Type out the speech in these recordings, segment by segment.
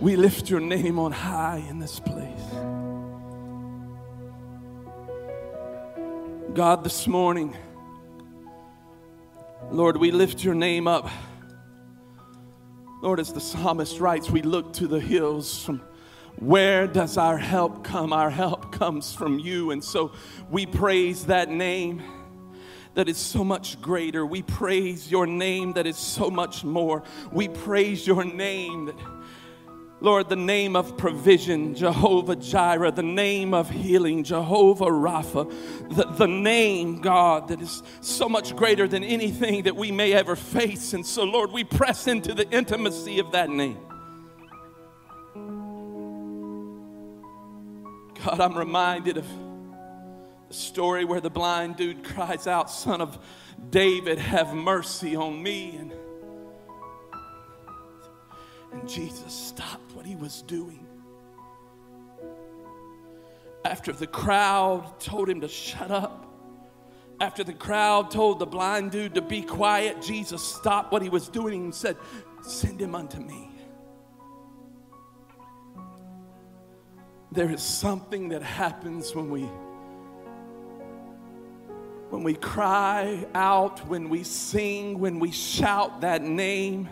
We lift your name on high in this place. God, this morning, Lord, we lift your name up. Lord, as the psalmist writes, we look to the hills from where does our help come? Our help comes from you. And so we praise that name that is so much greater. We praise your name that is so much more. We praise your name that Lord, the name of provision, Jehovah Jireh, the name of healing, Jehovah Rapha, the, the name, God, that is so much greater than anything that we may ever face. And so, Lord, we press into the intimacy of that name. God, I'm reminded of the story where the blind dude cries out, Son of David, have mercy on me. And Jesus stopped what he was doing. After the crowd told him to shut up, after the crowd told the blind dude to be quiet, Jesus stopped what he was doing and said, Send him unto me. There is something that happens when we when we cry out, when we sing, when we shout that name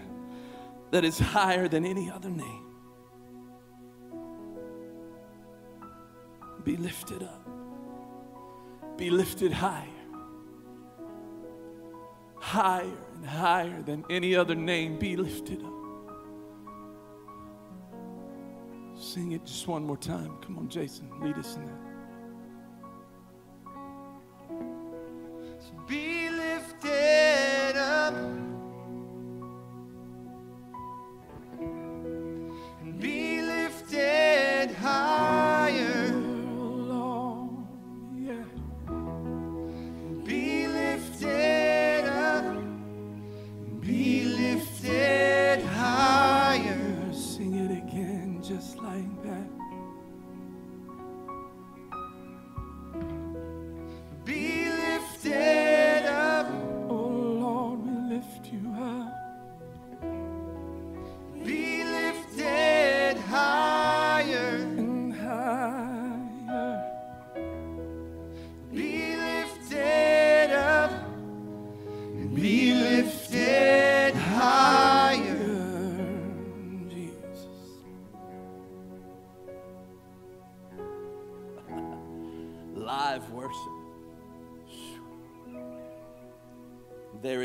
that is higher than any other name. Be lifted up. Be lifted higher. Higher and higher than any other name. Be lifted up. Sing it just one more time. Come on, Jason, lead us in that. Be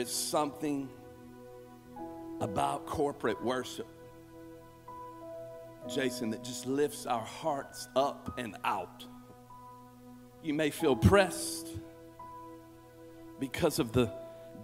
is something about corporate worship, Jason, that just lifts our hearts up and out. You may feel pressed because of the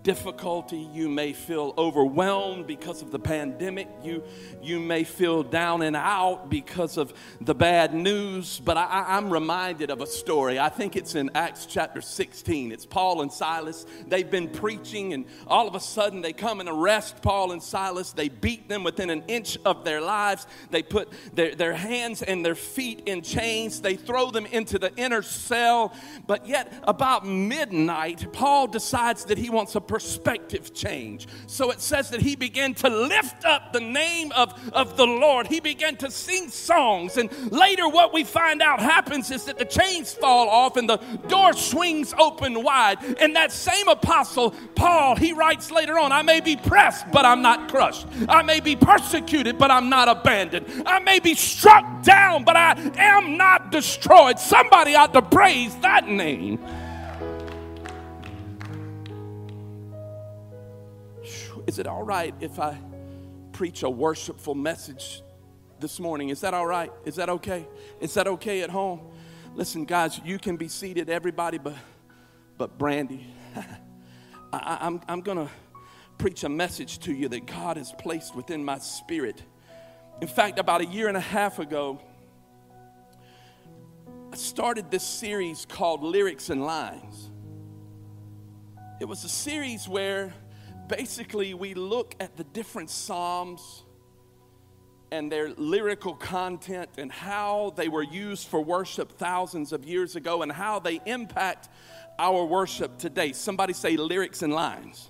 difficulty you may feel overwhelmed because of the pandemic. You you may feel down and out because of the bad news but I, i'm reminded of a story. I think it's in acts chapter 16 it's paul and silas. They've been preaching and all of a sudden they come and arrest paul and silas. They beat them within an inch of their lives. They put their, their hands and their feet in chains. They throw them into the inner cell. But yet about midnight paul decides that he wants a perspective change. So it says that he began to lift up the name of, of the Lord. He began to sing songs. And later, what we find out happens is that the chains fall off and the door swings open wide. And that same apostle, Paul, he writes later on I may be pressed, but I'm not crushed. I may be persecuted, but I'm not abandoned. I may be struck down, but I am not destroyed. Somebody ought to praise that name. Is it all right if I preach a worshipful message this morning? Is that all right? Is that okay? Is that okay at home? Listen, guys, you can be seated, everybody, but but Brandy, I, I'm I'm gonna preach a message to you that God has placed within my spirit. In fact, about a year and a half ago, I started this series called Lyrics and Lines. It was a series where basically we look at the different Psalms and their lyrical content and how they were used for worship thousands of years ago and how they impact our worship today. Somebody say lyrics and lines.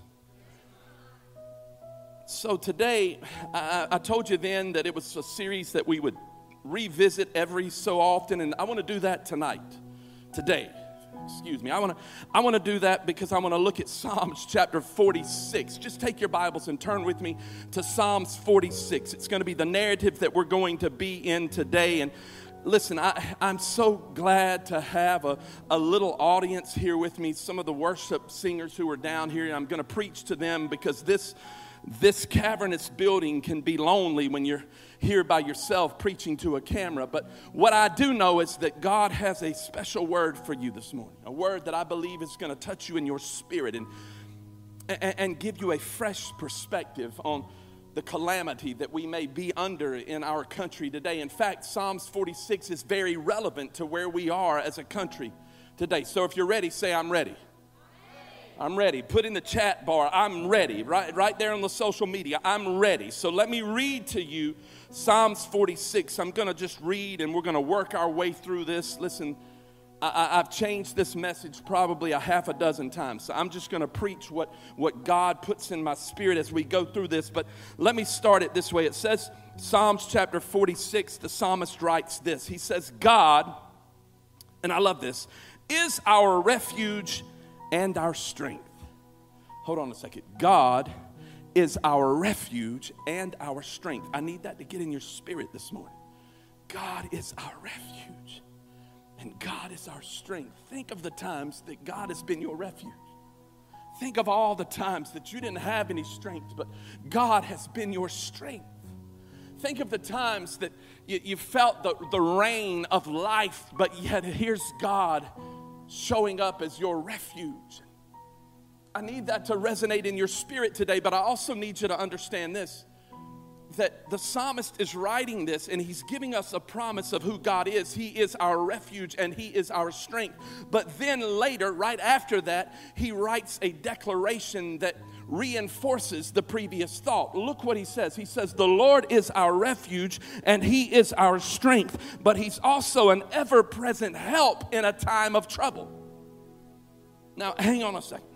so today, I, I told you then that it was a series that we would revisit every so often, and I want to do that tonight, today. Excuse me. I want to I want to do that because I want to look at Psalms chapter 46. Just take your Bibles and turn with me to Psalms 46. It's going to be the narrative that we're going to be in today and listen, I, am so glad to have a, a little audience here with me. Some of the worship singers who are down here, and I'm going to preach to them because this this cavernous building can be lonely when you're here by yourself preaching to a camera. But what I do know is that God has a special word for you this morning, a word that I believe is going to touch you in your spirit and, and, and give you a fresh perspective on the calamity that we may be under in our country today. In fact, Psalms 46 is very relevant to where we are as a country today. So if you're ready, say, I'm ready. I'm ready. Put in the chat bar, I'm ready. Right, right there on the social media, I'm ready. So let me read to you Psalms 46. I'm going to just read and we're going to work our way through this. Listen, I, have changed this message probably a half a dozen times. So I'm just going to preach what, what God puts in my spirit as we go through this. But let me start it this way. It says, Psalms chapter 46, the psalmist writes this. He says, God, and I love this, is our refuge and our strength. Hold on a second. God is our refuge and our strength. I need that to get in your spirit this morning. God is our refuge and God is our strength. Think of the times that God has been your refuge. Think of all the times that you didn't have any strength, but God has been your strength. Think of the times that you, you felt the, the rain of life, but yet here's God showing up as your refuge I need that to resonate in your spirit today, but I also need you to understand this that the psalmist is writing this and he's giving us a promise of who God is. He is our refuge and he is our strength. But then later, right after that, he writes a declaration that reinforces the previous thought. Look what he says. He says, The Lord is our refuge and he is our strength, but he's also an ever present help in a time of trouble. Now, hang on a second.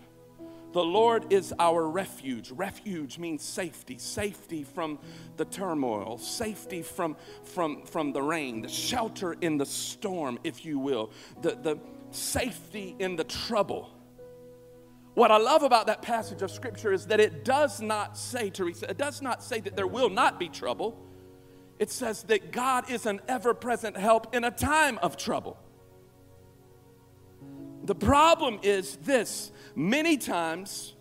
The Lord is our refuge. Refuge means safety, safety from the turmoil, safety from, from, from the rain, the shelter in the storm, if you will, the, the safety in the trouble. What I love about that passage of scripture is that it does not say, Teresa, it does not say that there will not be trouble. It says that God is an ever present help in a time of trouble. The problem is this Many times,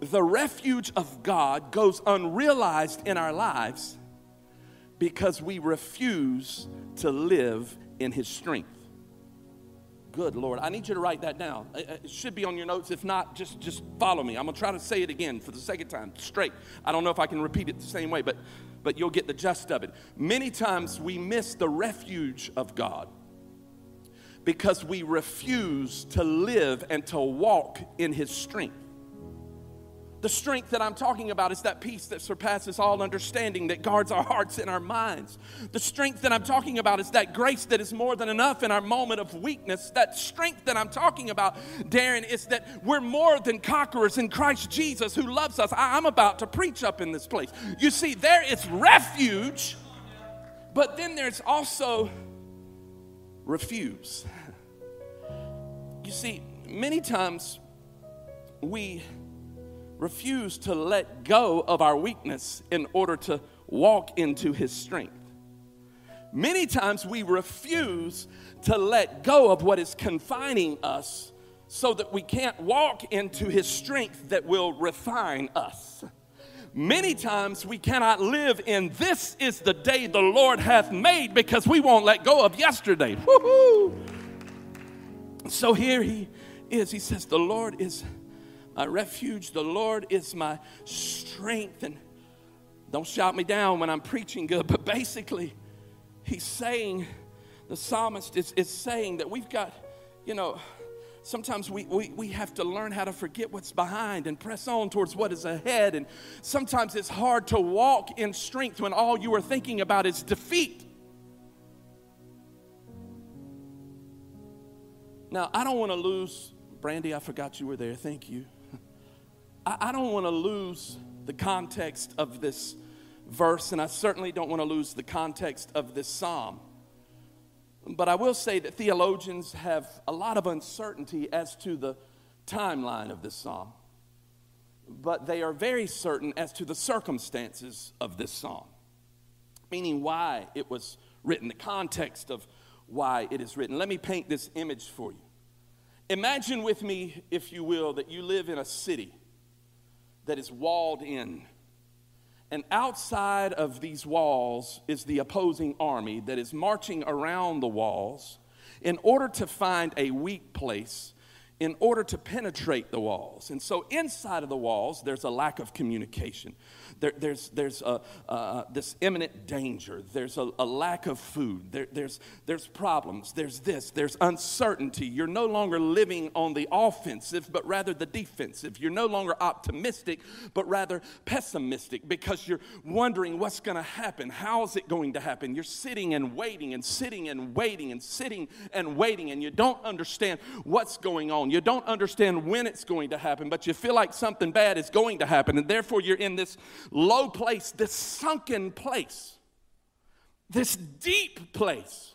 the refuge of God goes unrealized in our lives because we refuse to live in His strength. Good Lord, I need you to write that down. Uh, uh, it should be on your notes. If not, just just follow me. I'm gonna try to say it again for the second time, straight. I don't know if I can repeat it the same way, but but you'll get the gist of it. Many times we miss the refuge of God because we refuse to live and to walk in His strength. The strength that I'm talking about is that peace that surpasses all understanding, that guards our hearts and our minds. The strength that I'm talking about is that grace that is more than enough in our moment of weakness. That strength that I'm talking about, Darren, is that we're more than conquerors in Christ Jesus who loves us. I'm about to preach up in this place. You see, there is refuge, but then there's also refuse. You see, many times we refuse to let go of our weakness in order to walk into his strength. Many times we refuse to let go of what is confining us so that we can't walk into his strength that will refine us. Many times we cannot live in this is the day the Lord hath made because we won't let go of yesterday. Woo-hoo. So here he is. He says, The Lord is my refuge, the Lord is my strength. And don't shout me down when I'm preaching good, but basically, he's saying, the psalmist is, is saying that we've got, you know, Sometimes we, we, we have to learn how to forget what's behind and press on towards what is ahead. And sometimes it's hard to walk in strength when all you are thinking about is defeat. Now, I don't want to lose, Brandy, I forgot you were there. Thank you. I, I don't want to lose the context of this verse, and I certainly don't want to lose the context of this psalm. But I will say that theologians have a lot of uncertainty as to the timeline of this psalm, but they are very certain as to the circumstances of this psalm, meaning why it was written, the context of why it is written. Let me paint this image for you. Imagine with me, if you will, that you live in a city that is walled in. And outside of these walls is the opposing army that is marching around the walls in order to find a weak place in order to penetrate the walls. And so, inside of the walls, there's a lack of communication. There, there's there's a, uh, this imminent danger. There's a, a lack of food. There, there's, there's problems. There's this. There's uncertainty. You're no longer living on the offensive, but rather the defensive. You're no longer optimistic, but rather pessimistic because you're wondering what's going to happen. How is it going to happen? You're sitting and waiting and sitting and waiting and sitting and waiting, and you don't understand what's going on. You don't understand when it's going to happen, but you feel like something bad is going to happen, and therefore you're in this low place, this sunken place, this deep place,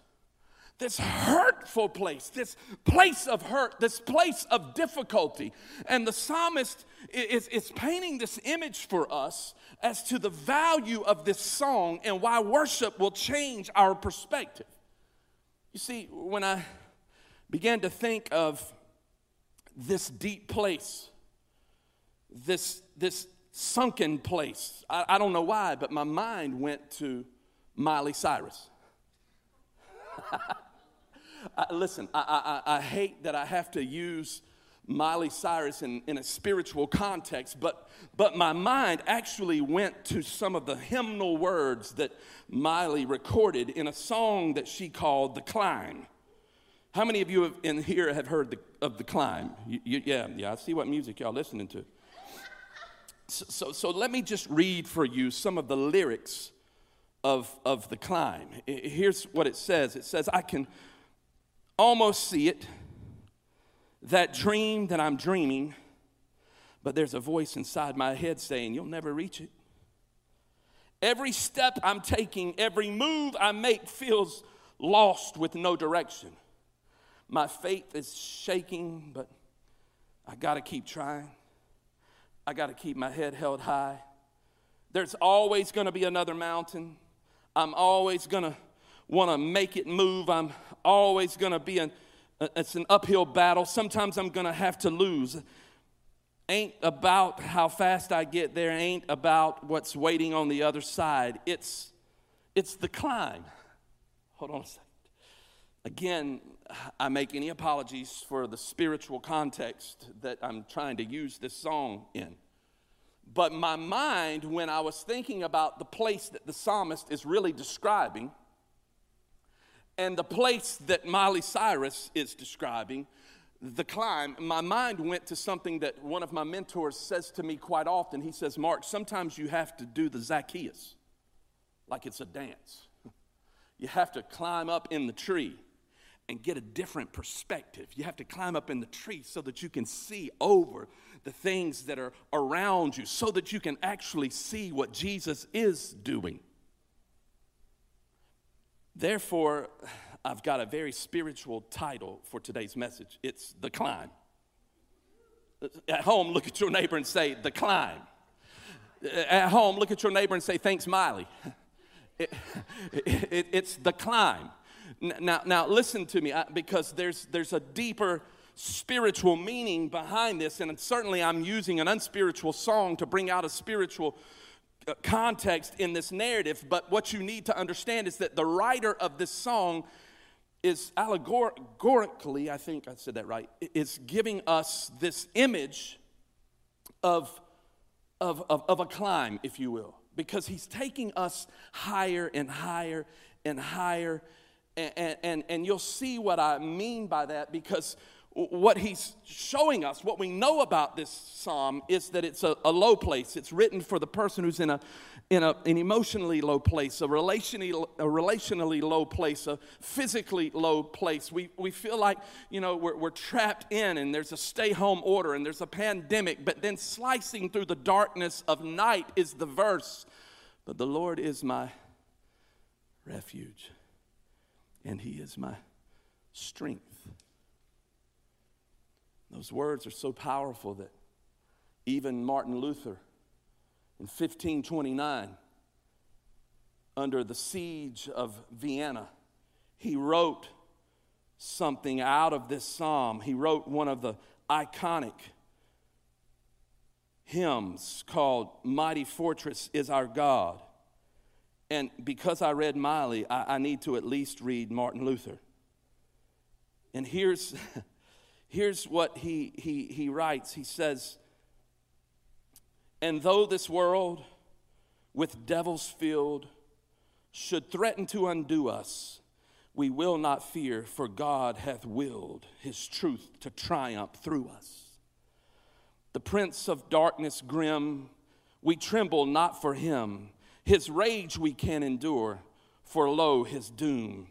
this hurtful place, this place of hurt, this place of difficulty. And the psalmist is, is painting this image for us as to the value of this song and why worship will change our perspective. You see, when I began to think of this deep place, this, this sunken place. I, I don't know why, but my mind went to Miley Cyrus. I, listen, I, I, I, hate that I have to use Miley Cyrus in, in a spiritual context, but, but my mind actually went to some of the hymnal words that Miley recorded in a song that she called The Climb. How many of you in here have heard the, of The Climb? You, you, yeah, yeah, I see what music y'all listening to. So, so, so, let me just read for you some of the lyrics of, of the climb. Here's what it says it says, I can almost see it, that dream that I'm dreaming, but there's a voice inside my head saying, You'll never reach it. Every step I'm taking, every move I make feels lost with no direction. My faith is shaking, but I got to keep trying. I got to keep my head held high. There's always going to be another mountain. I'm always going to want to make it move. I'm always going to be an it's an uphill battle. Sometimes I'm going to have to lose. Ain't about how fast I get there, ain't about what's waiting on the other side. It's it's the climb. Hold on a second. Again, I make any apologies for the spiritual context that I'm trying to use this song in. But my mind, when I was thinking about the place that the psalmist is really describing, and the place that Miley Cyrus is describing, the climb, my mind went to something that one of my mentors says to me quite often. He says, Mark, sometimes you have to do the Zacchaeus like it's a dance. You have to climb up in the tree and get a different perspective. You have to climb up in the tree so that you can see over the things that are around you, so that you can actually see what Jesus is doing. Therefore, I've got a very spiritual title for today's message it's The Climb. At home, look at your neighbor and say, The Climb. At home, look at your neighbor and say, Thanks, Miley. It, it, it's the climb. Now, now listen to me, because there's, there's a deeper spiritual meaning behind this, and certainly I'm using an unspiritual song to bring out a spiritual uh, context in this narrative. But what you need to understand is that the writer of this song is allegorically, I think I said that right, is giving us this image of, of, of, of a climb, if you will, because he's taking us higher and higher and higher and, and, and you'll see what I mean by that because what he's showing us, what we know about this psalm, is that it's a, a low place. It's written for the person who's in, a, in a, an emotionally low place, a relationally, a relationally low place, a physically low place. We, we feel like, you know, we're, we're trapped in and there's a stay home order and there's a pandemic, but then slicing through the darkness of night is the verse. But the Lord is my refuge, and He is my strength. Those words are so powerful that even Martin Luther in 1529, under the siege of Vienna, he wrote something out of this psalm. He wrote one of the iconic hymns called Mighty Fortress is Our God. And because I read Miley, I, I need to at least read Martin Luther. And here's, here's what he, he, he writes He says, And though this world with devils filled should threaten to undo us, we will not fear, for God hath willed his truth to triumph through us. The prince of darkness grim, we tremble not for him. His rage we can endure, for lo, his doom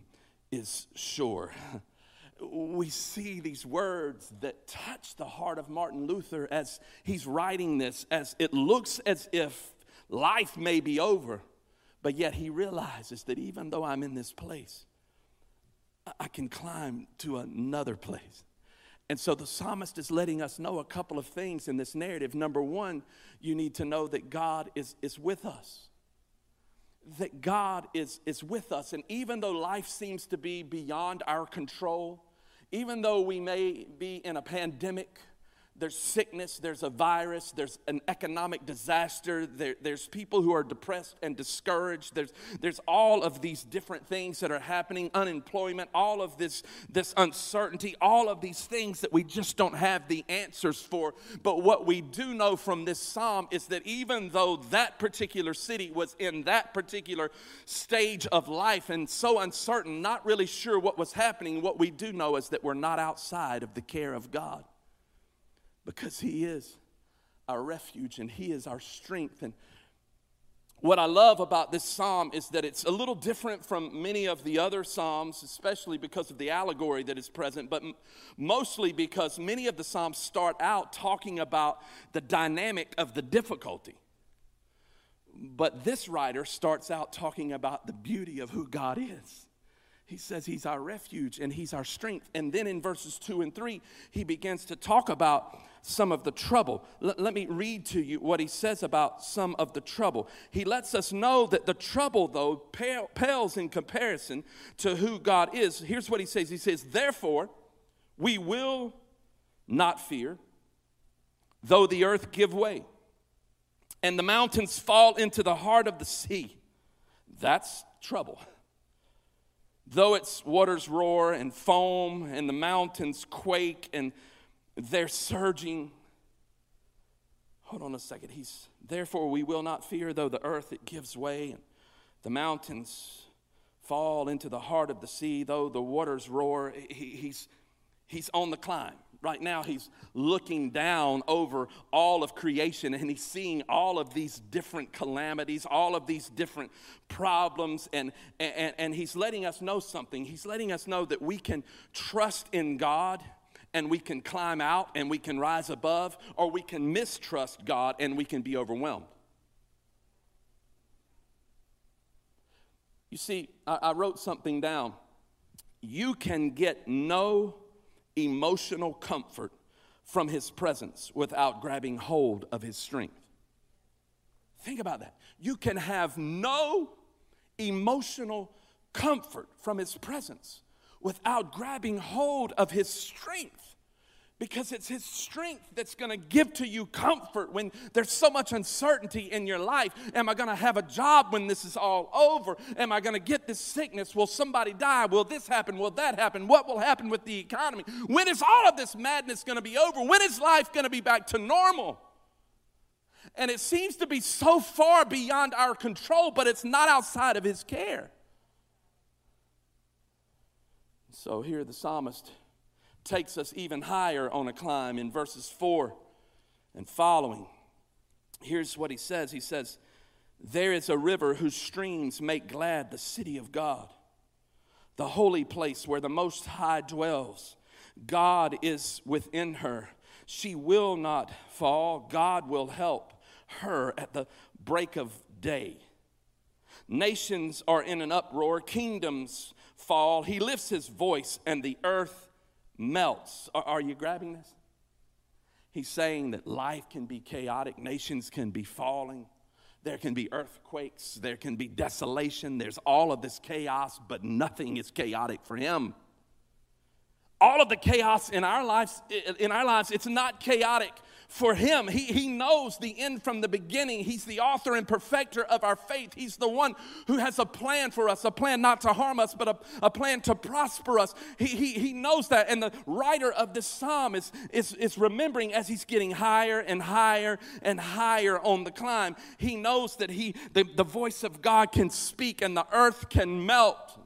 is sure. we see these words that touch the heart of Martin Luther as he's writing this, as it looks as if life may be over, but yet he realizes that even though I'm in this place, I can climb to another place. And so the psalmist is letting us know a couple of things in this narrative. Number one, you need to know that God is, is with us that God is, is with us. And even though life seems to be beyond our control, even though we may be in a pandemic, there's sickness, there's a virus, there's an economic disaster, there, there's people who are depressed and discouraged, there's, there's all of these different things that are happening, unemployment, all of this, this uncertainty, all of these things that we just don't have the answers for. But what we do know from this psalm is that even though that particular city was in that particular stage of life and so uncertain, not really sure what was happening, what we do know is that we're not outside of the care of God because He is our refuge and He is our strength. And what I love about this psalm is that it's a little different from many of the other psalms, especially because of the allegory that is present, but m- mostly because many of the psalms start out talking about the dynamic of the difficulty. But this writer starts out talking about the beauty of who God is. He says he's our refuge and he's our strength. And then in verses two and three, he begins to talk about some of the trouble. L- let me read to you what he says about some of the trouble. He lets us know that the trouble, though, pale, pales in comparison to who God is. Here's what he says He says, Therefore, we will not fear, though the earth give way and the mountains fall into the heart of the sea. That's trouble. Though its waters roar and foam and the mountains quake and they're surging. Hold on a second. He's therefore we will not fear though the earth it gives way and the mountains fall into the heart of the sea, though the waters roar. He, he's, he's on the climb. Right now, he's looking down over all of creation and he's seeing all of these different calamities, all of these different problems, and, and, and he's letting us know something. He's letting us know that we can trust in God and we can climb out and we can rise above, or we can mistrust God and we can be overwhelmed. You see, I, I wrote something down. You can get no emotional comfort from his presence without grabbing hold of his strength. Think about that. You can have no emotional comfort from his presence without grabbing hold of his strength because it's his strength that's going to give to you comfort when there's so much uncertainty in your life. Am I going to have a job when this is all over? Am I going to get this sickness? Will somebody die? Will this happen? Will that happen? What will happen with the economy? When is all of this madness going to be over? When is life going to be back to normal? And it seems to be so far beyond our control, but it's not outside of his care. So here the psalmist takes us even higher on a climb in verses 4 and following. Here's what he says He says, There is a river whose streams make glad the city of God, the holy place where the Most High dwells. God is within her. She will not fall. God will help her at the break of day. Nations are in an uproar, kingdoms fall. He lifts his voice, and the earth melts. Are, are you grabbing this? He's saying that life can be chaotic, nations can be falling, there can be earthquakes, there can be desolation, there's all of this chaos, but nothing is chaotic for him. All of the chaos in our lives, in our lives, it's not chaotic for him. He, he knows the end from the beginning. He's the author and perfecter of our faith. He's the one who has a plan for us, a plan not to harm us, but a, a plan to prosper us. He, he, he knows that. And the writer of this psalm is, is, is remembering as he's getting higher and higher and higher on the climb. He knows that he, the, the voice of God can speak and the earth can melt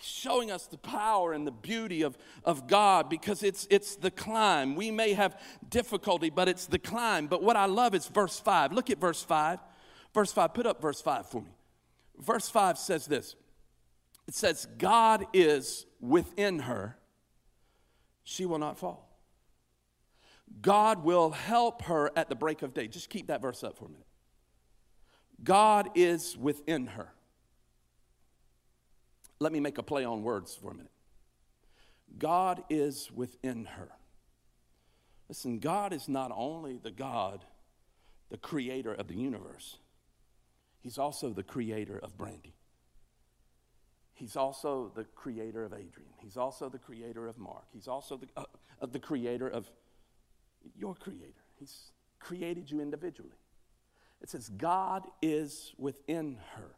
showing us the power and the beauty of, of God because it's, it's the climb. We may have difficulty, but it's the climb. But what I love is verse 5. Look at verse 5. Verse 5, put up verse 5 for me. Verse 5 says this it says, God is within her, she will not fall. God will help her at the break of day. Just keep that verse up for a minute. God is within her. Let me make a play on words for a minute. God is within her. Listen, God is not only the God, the creator of the universe, He's also the creator of Brandy. He's also the creator of Adrian. He's also the creator of Mark. He's also the, uh, uh, the creator of your creator. He's created you individually. It says, God is within her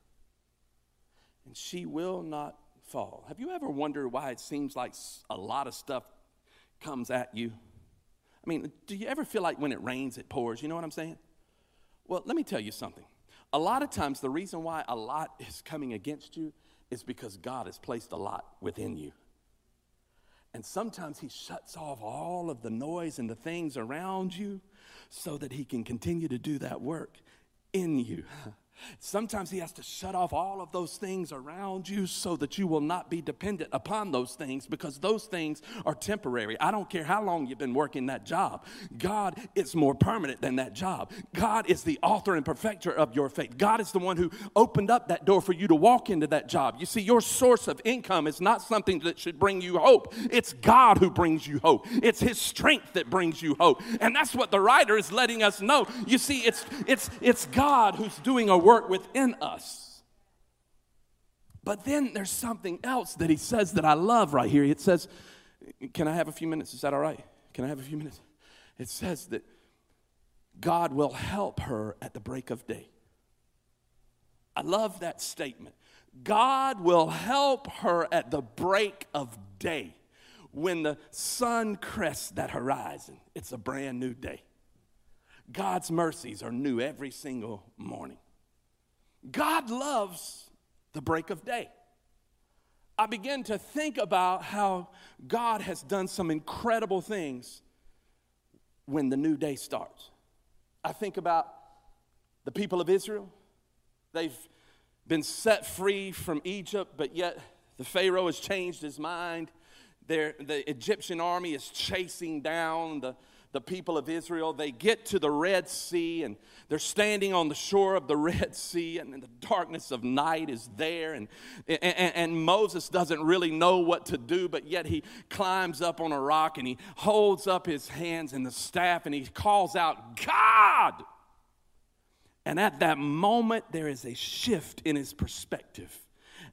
and she will not fall. Have you ever wondered why it seems like a lot of stuff comes at you? I mean, do you ever feel like when it rains, it pours? You know what I'm saying? Well, let me tell you something. A lot of times, the reason why a lot is coming against you is because God has placed a lot within you. And sometimes He shuts off all of the noise and the things around you so that He can continue to do that work in you. Sometimes He has to shut off all of those things around you so that you will not be dependent upon those things because those things are temporary. I don't care how long you've been working that job, God is more permanent than that job. God is the author and perfecter of your faith. God is the one who opened up that door for you to walk into that job. You see, your source of income is not something that should bring you hope, it's God who brings you hope. It's His strength that brings you hope. And that's what the writer is letting us know. You see, it's, it's, it's God who's doing a work work within us. But then there's something else that he says that I love right here. It says, Can I have a few minutes? Is that all right? Can I have a few minutes? It says that God will help her at the break of day. I love that statement. God will help her at the break of day. When the sun crests that horizon, it's a brand new day. God's mercies are new every single morning. God loves the break of day. I began to think about how God has done some incredible things when the new day starts. I think about the people of Israel. They've been set free from Egypt, but yet the Pharaoh has changed his mind. The Egyptian army is chasing down the, the people of Israel. They get to the Red Sea and they're standing on the shore of the Red Sea, and the darkness of night is there. And, and, and, Moses doesn't really know what to do, but yet he climbs up on a rock and he holds up his hands and the staff and he calls out, God! And at that moment, there is a shift in his perspective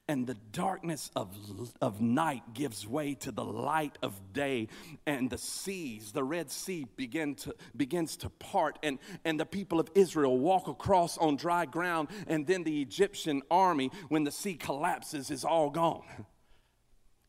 and the darkness of, of night gives way to the light of day and the seas the red sea begin to, begins to part and, and the people of israel walk across on dry ground and then the egyptian army when the sea collapses is all gone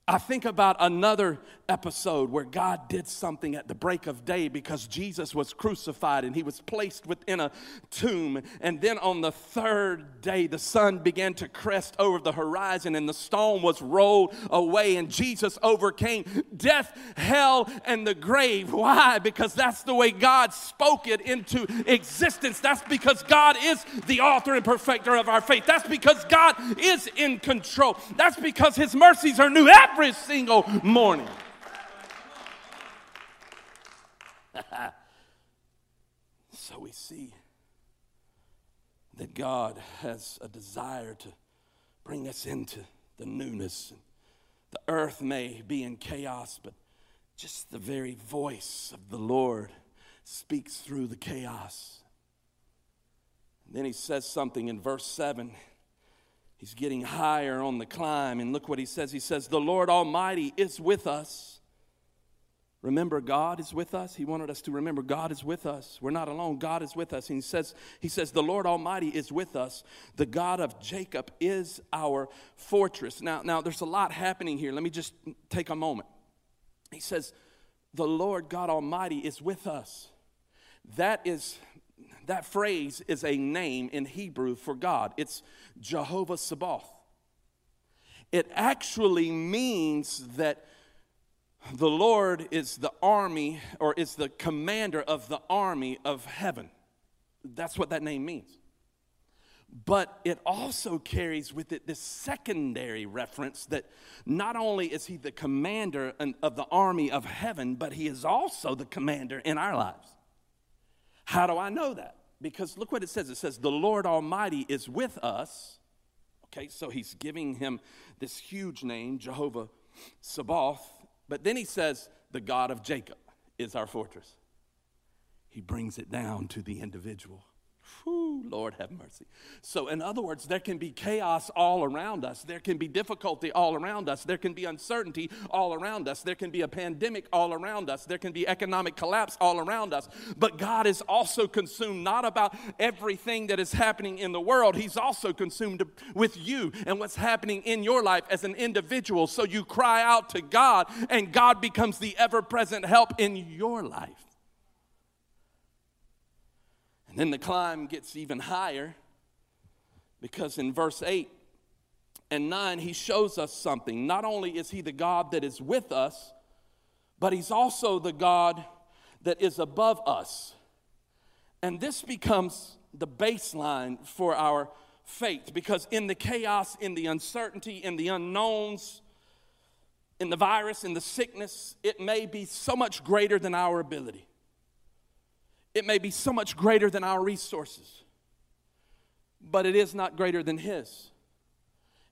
I think about another episode where God did something at the break of day because Jesus was crucified and he was placed within a tomb. And then on the third day, the sun began to crest over the horizon and the stone was rolled away, and Jesus overcame death, hell, and the grave. Why? Because that's the way God spoke it into existence. That's because God is the author and perfecter of our faith. That's because God is in control. That's because his mercies are new every single morning. so we see that God has a desire to bring us into the newness. The earth may be in chaos, but just the very voice of the Lord speaks through the chaos. And then he says something in verse 7. He's getting higher on the climb, and look what he says. He says, The Lord Almighty is with us. Remember, God is with us. He wanted us to remember God is with us. We're not alone. God is with us. And he says, He says, the Lord Almighty is with us. The God of Jacob is our fortress. Now, now there's a lot happening here. Let me just take a moment. He says, The Lord God Almighty is with us. That is that phrase is a name in Hebrew for God. It's Jehovah Sabaoth. It actually means that the Lord is the army or is the commander of the army of heaven. That's what that name means. But it also carries with it this secondary reference that not only is he the commander of the army of heaven, but he is also the commander in our lives. How do I know that? Because look what it says it says, The Lord Almighty is with us. Okay, so he's giving him this huge name, Jehovah Sabaoth but then he says, the God of Jacob is our fortress. He brings it down to the individual. Whew, Lord have mercy. So, in other words, there can be chaos all around us. There can be difficulty all around us. There can be uncertainty all around us. There can be a pandemic all around us. There can be economic collapse all around us. But God is also consumed not about everything that is happening in the world, He's also consumed with you and what's happening in your life as an individual. So, you cry out to God, and God becomes the ever present help in your life. Then the climb gets even higher because in verse 8 and 9, he shows us something. Not only is he the God that is with us, but he's also the God that is above us. And this becomes the baseline for our faith because in the chaos, in the uncertainty, in the unknowns, in the virus, in the sickness, it may be so much greater than our ability it may be so much greater than our resources, but it is not greater than His.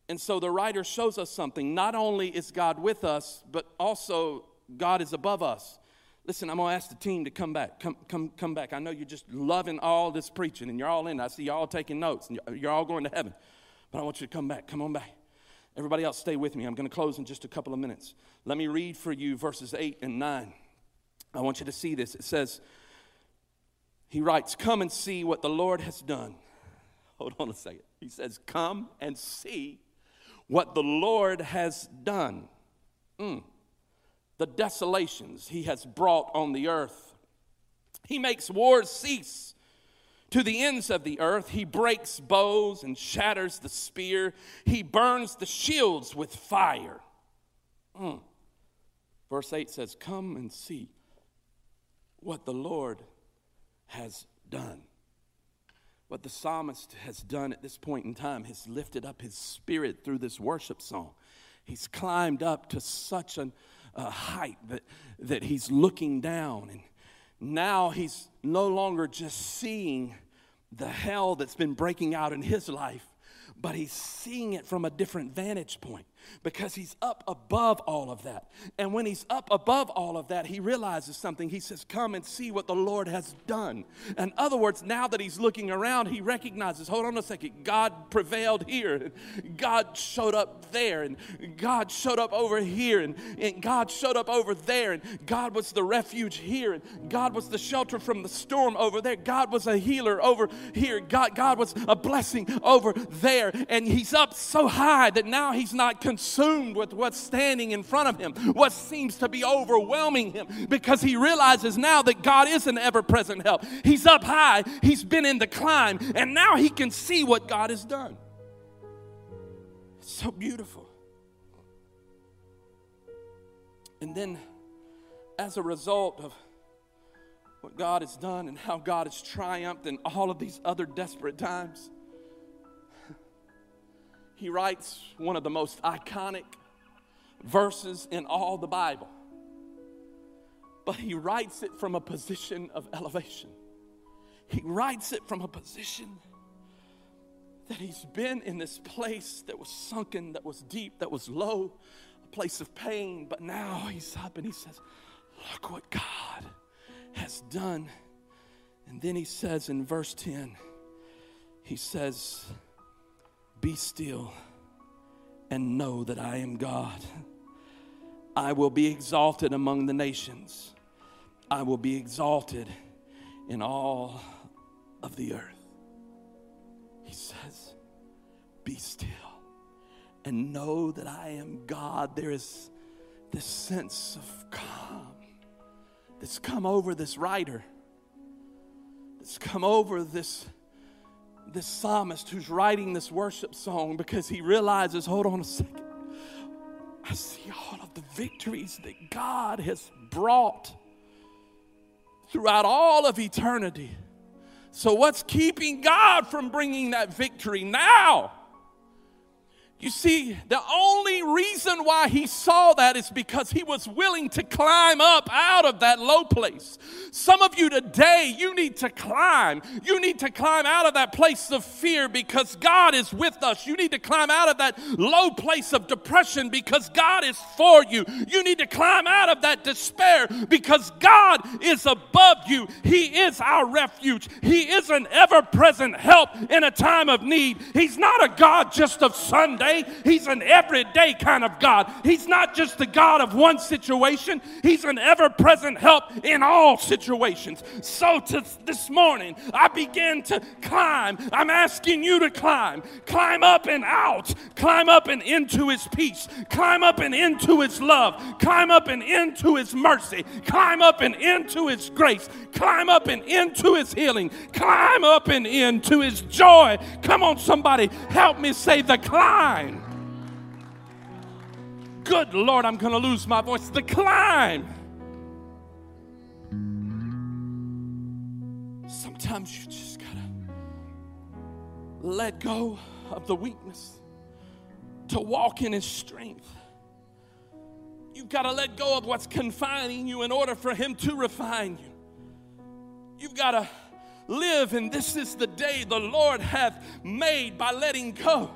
And so the writer shows us something. Not only is God with us, but also God is above us. Listen, I'm gonna ask the team to come back. Come, come, come back. I know you're just loving all this preaching and you're all in. I see you all taking notes and you're all going to heaven. But I want you to come back. Come on back. Everybody else, stay with me. I'm gonna close in just a couple of minutes. Let me read for you verses 8 and 9. I want you to see this. It says, he writes, Come and see what the Lord has done. Hold on a second. He says, Come and see what the Lord has done. Mm. The desolations he has brought on the earth. He makes wars cease to the ends of the earth. He breaks bows and shatters the spear. He burns the shields with fire. Mm. Verse 8 says, Come and see what the Lord has done. What the psalmist has done at this point in time has lifted up his spirit through this worship song. He's climbed up to such a, height that, that he's looking down. And now he's no longer just seeing the hell that's been breaking out in his life, but he's seeing it from a different vantage point because he's up above all of that. And when he's up above all of that, he realizes something. He says, Come and see what the Lord has done. In other words, now that he's looking around, he recognizes, hold on a second, God prevailed here, God showed up there, and God showed up over here, and, and God showed up over there, and God was the refuge here, and God was the shelter from the storm over there. God was a healer over here. God, God was a blessing over there. And he's up so high that now he's not consumed with what's standing in front of him, what seems to be overwhelming him, because he realizes now that God is an ever present help. He's up high, he's been in the climb, and now he can see what God has done. It's so beautiful. And then, as a result of what God has done and how God has triumphed in all of these other desperate times, he writes one of the most iconic verses in all the Bible. But he writes it from a position of elevation. He writes it from a position that he's been in this place that was sunken, that was deep, that was low, a place of pain, but now he's up and he says, Look what God has done. And then he says in verse 10, he says, Be still and know that I am God. I will be exalted among the nations, I will be exalted in all of the earth. He says, Be still and know that I am God. There is this sense of calm that's come over this writer, that's come over this, this psalmist who's writing this worship song because he realizes hold on a second. I see all of the victories that God has brought throughout all of eternity. So, what's keeping God from bringing that victory now? You see, the only reason why he saw that is because he was willing to climb up out of that low place. Some of you today, you need to climb. You need to climb out of that place of fear because God is with us. You need to climb out of that low place of depression because God is for you. You need to climb out of that despair because God is above you. He is our refuge. He is an ever present help in a time of need. He's not a God just of Sunday. He's an everyday kind of God. He's not just the God of one situation, He's an ever present help in all situations. So to this morning, I begin to climb. I'm asking you to climb. Climb up and out. Climb up and into His peace. Climb up and into His love. Climb up and into His mercy. Climb up and into His grace. Climb up and into His healing. Climb up and into His joy. Come on, somebody, help me say the climb climb. Good Lord, I'm going to lose my voice. The climb. Sometimes you just got to let go of the weakness to walk in His strength. You've got to let go of what's confining you in order for Him to refine you. You've got to live, and this is the day the Lord hath made by letting go